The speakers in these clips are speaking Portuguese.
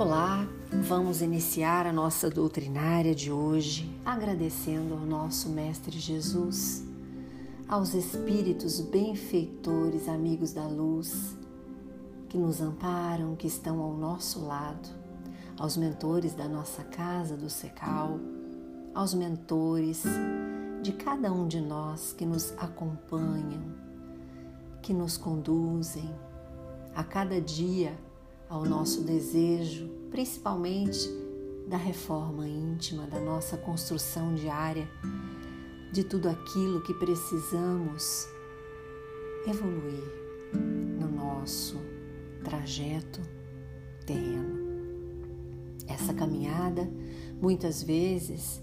Olá, vamos iniciar a nossa doutrinária de hoje agradecendo ao nosso Mestre Jesus, aos Espíritos benfeitores, amigos da luz, que nos amparam, que estão ao nosso lado, aos mentores da nossa casa do Secal, aos mentores de cada um de nós que nos acompanham, que nos conduzem a cada dia ao nosso desejo, principalmente da reforma íntima, da nossa construção diária, de tudo aquilo que precisamos evoluir no nosso trajeto terreno. Essa caminhada muitas vezes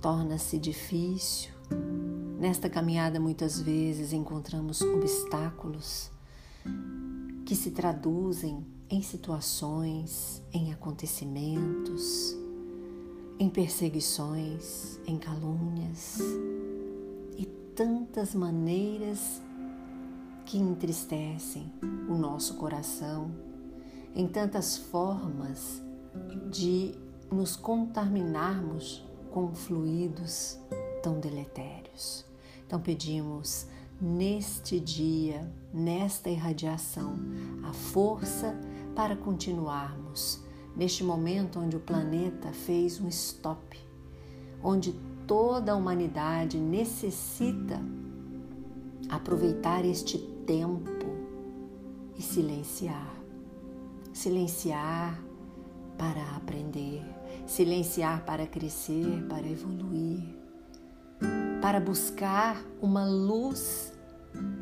torna-se difícil. Nesta caminhada, muitas vezes encontramos obstáculos que se traduzem em situações, em acontecimentos, em perseguições, em calúnias e tantas maneiras que entristecem o nosso coração, em tantas formas de nos contaminarmos com fluidos tão deletérios. Então pedimos neste dia, nesta irradiação, a força para continuarmos. Neste momento onde o planeta fez um stop, onde toda a humanidade necessita aproveitar este tempo e silenciar. Silenciar para aprender, silenciar para crescer, para evoluir, para buscar uma luz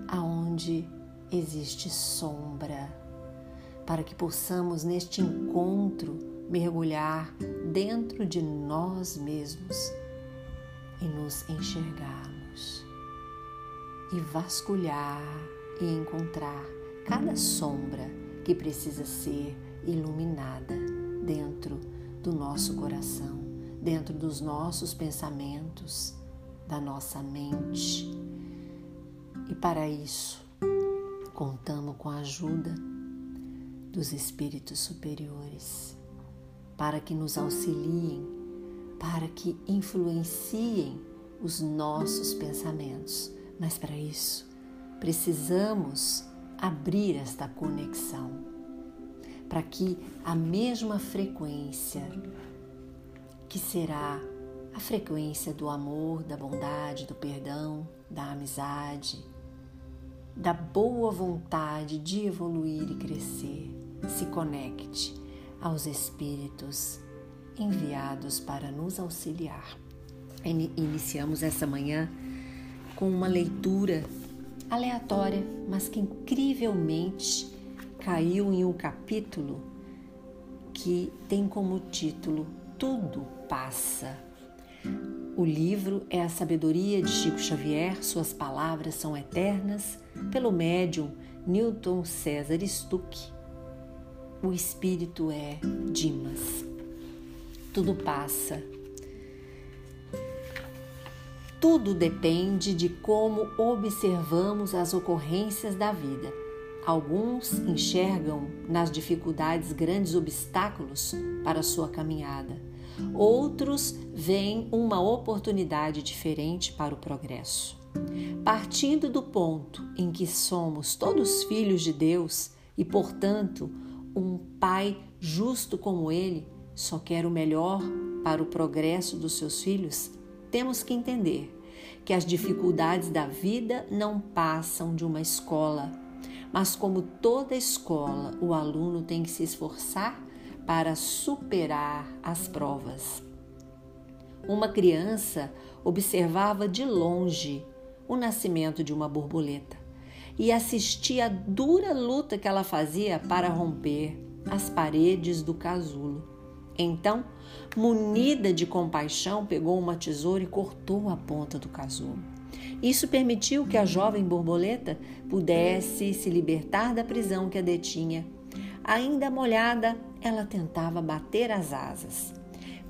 aonde existe sombra para que possamos neste encontro mergulhar dentro de nós mesmos e nos enxergarmos e vasculhar e encontrar cada sombra que precisa ser iluminada dentro do nosso coração, dentro dos nossos pensamentos, da nossa mente. E para isso, contamos com a ajuda dos espíritos superiores, para que nos auxiliem, para que influenciem os nossos pensamentos. Mas para isso, precisamos abrir esta conexão, para que a mesma frequência, que será a frequência do amor, da bondade, do perdão, da amizade, da boa vontade de evoluir e crescer, se conecte aos espíritos enviados para nos auxiliar. Iniciamos essa manhã com uma leitura aleatória, mas que incrivelmente caiu em um capítulo que tem como título Tudo Passa. O livro é a sabedoria de Chico Xavier, suas palavras são eternas, pelo médium Newton César Stuck o espírito é Dimas. Tudo passa. Tudo depende de como observamos as ocorrências da vida. Alguns enxergam nas dificuldades grandes obstáculos para sua caminhada. Outros veem uma oportunidade diferente para o progresso. Partindo do ponto em que somos todos filhos de Deus e, portanto, um pai justo como ele só quer o melhor para o progresso dos seus filhos, temos que entender que as dificuldades da vida não passam de uma escola, mas como toda escola, o aluno tem que se esforçar para superar as provas. Uma criança observava de longe o nascimento de uma borboleta e assistia à dura luta que ela fazia para romper as paredes do casulo. Então, munida de compaixão, pegou uma tesoura e cortou a ponta do casulo. Isso permitiu que a jovem borboleta pudesse se libertar da prisão que a detinha. Ainda molhada, ela tentava bater as asas,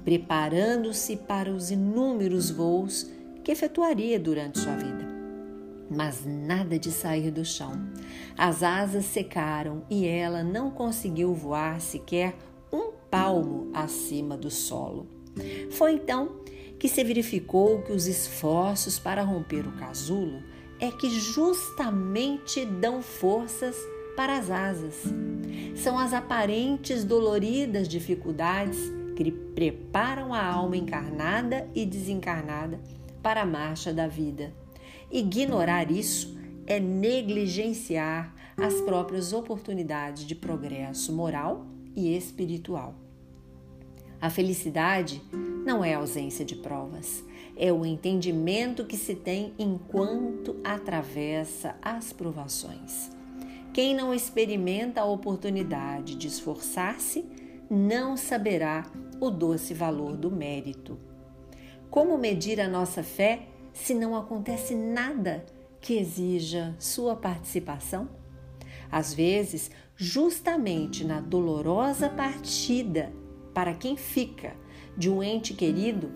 preparando-se para os inúmeros voos que efetuaria durante sua vida mas nada de sair do chão. As asas secaram e ela não conseguiu voar sequer um palmo acima do solo. Foi então que se verificou que os esforços para romper o casulo é que justamente dão forças para as asas. São as aparentes doloridas dificuldades que preparam a alma encarnada e desencarnada para a marcha da vida. Ignorar isso é negligenciar as próprias oportunidades de progresso moral e espiritual. A felicidade não é ausência de provas, é o entendimento que se tem enquanto atravessa as provações. Quem não experimenta a oportunidade de esforçar-se não saberá o doce valor do mérito. Como medir a nossa fé se não acontece nada que exija sua participação? Às vezes, justamente na dolorosa partida para quem fica de um ente querido,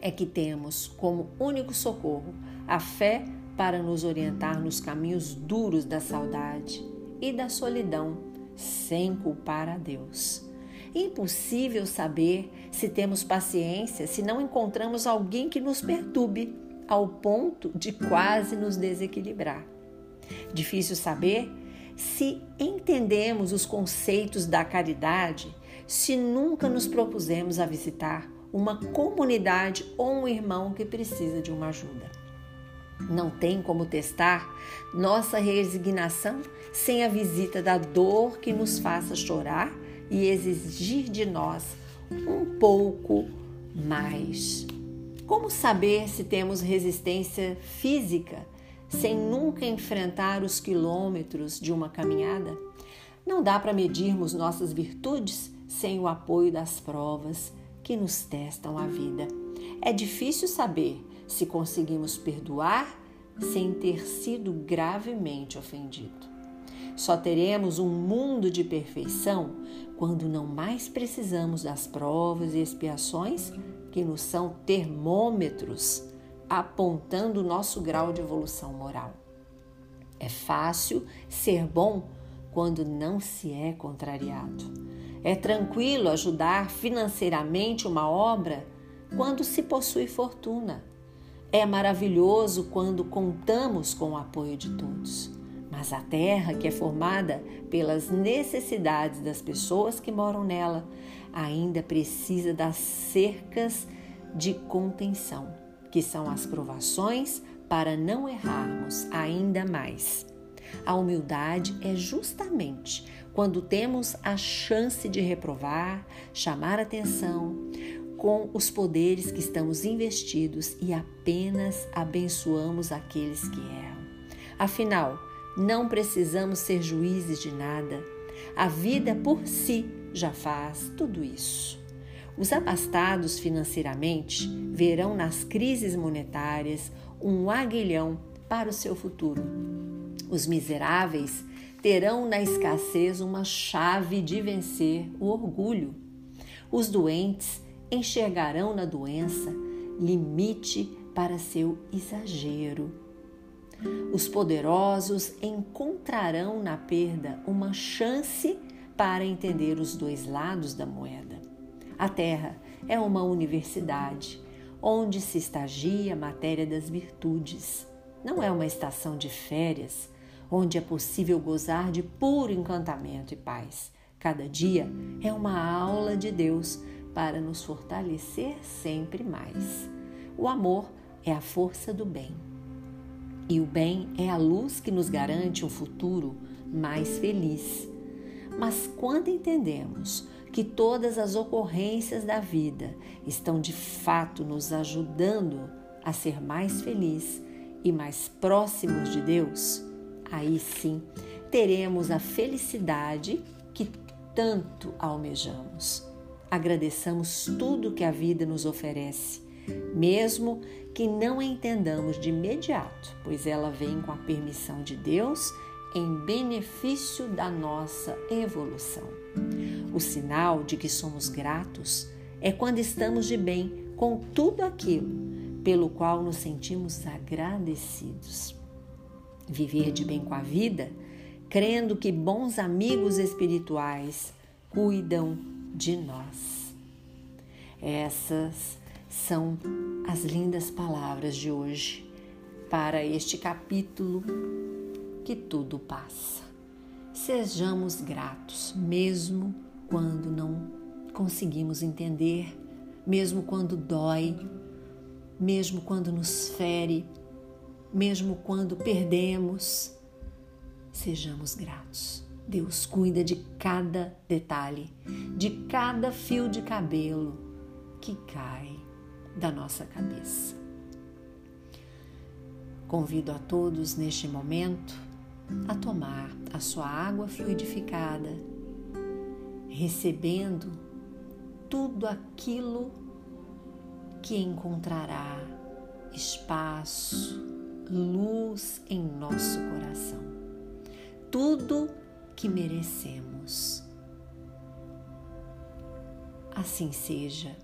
é que temos como único socorro a fé para nos orientar nos caminhos duros da saudade e da solidão, sem culpar a Deus. Impossível saber se temos paciência se não encontramos alguém que nos perturbe ao ponto de quase nos desequilibrar. Difícil saber se entendemos os conceitos da caridade se nunca nos propusemos a visitar uma comunidade ou um irmão que precisa de uma ajuda. Não tem como testar nossa resignação sem a visita da dor que nos faça chorar e exigir de nós um pouco mais. Como saber se temos resistência física sem nunca enfrentar os quilômetros de uma caminhada? Não dá para medirmos nossas virtudes sem o apoio das provas que nos testam a vida. É difícil saber se conseguimos perdoar sem ter sido gravemente ofendido. Só teremos um mundo de perfeição quando não mais precisamos das provas e expiações que nos são termômetros apontando o nosso grau de evolução moral. É fácil ser bom quando não se é contrariado. É tranquilo ajudar financeiramente uma obra quando se possui fortuna. É maravilhoso quando contamos com o apoio de todos. Mas a terra, que é formada pelas necessidades das pessoas que moram nela, ainda precisa das cercas de contenção, que são as provações para não errarmos ainda mais. A humildade é justamente quando temos a chance de reprovar, chamar atenção com os poderes que estamos investidos e apenas abençoamos aqueles que erram. Afinal, não precisamos ser juízes de nada. A vida por si já faz tudo isso. Os abastados financeiramente verão nas crises monetárias um aguilhão para o seu futuro. Os miseráveis terão na escassez uma chave de vencer o orgulho. Os doentes enxergarão na doença limite para seu exagero os poderosos encontrarão na perda uma chance para entender os dois lados da moeda. A Terra é uma universidade onde se estagia a matéria das virtudes. Não é uma estação de férias onde é possível gozar de puro encantamento e paz. Cada dia é uma aula de Deus para nos fortalecer sempre mais. O amor é a força do bem. E o bem é a luz que nos garante um futuro mais feliz. Mas quando entendemos que todas as ocorrências da vida estão de fato nos ajudando a ser mais feliz e mais próximos de Deus, aí sim teremos a felicidade que tanto almejamos. Agradeçamos tudo que a vida nos oferece, mesmo que não entendamos de imediato, pois ela vem com a permissão de Deus em benefício da nossa evolução. O sinal de que somos gratos é quando estamos de bem com tudo aquilo pelo qual nos sentimos agradecidos. Viver de bem com a vida, crendo que bons amigos espirituais cuidam, de nós. Essas são as lindas palavras de hoje para este capítulo que tudo passa. Sejamos gratos, mesmo quando não conseguimos entender, mesmo quando dói, mesmo quando nos fere, mesmo quando perdemos. Sejamos gratos. Deus cuida de cada detalhe, de cada fio de cabelo que cai da nossa cabeça. Convido a todos neste momento a tomar a sua água fluidificada, recebendo tudo aquilo que encontrará espaço, luz em nosso coração. Tudo merecemos. Assim seja.